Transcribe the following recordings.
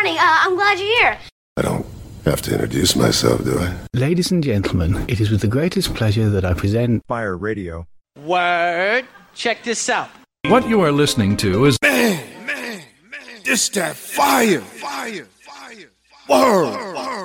morning. Uh, I'm glad you're here. I don't have to introduce myself, do I? Ladies and gentlemen, it is with the greatest pleasure that I present Fire Radio. Word. Check this out. What you are listening to is Man, man, man. This that fire. Fire. Fire. Word. Word.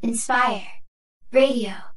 Inspire Radio.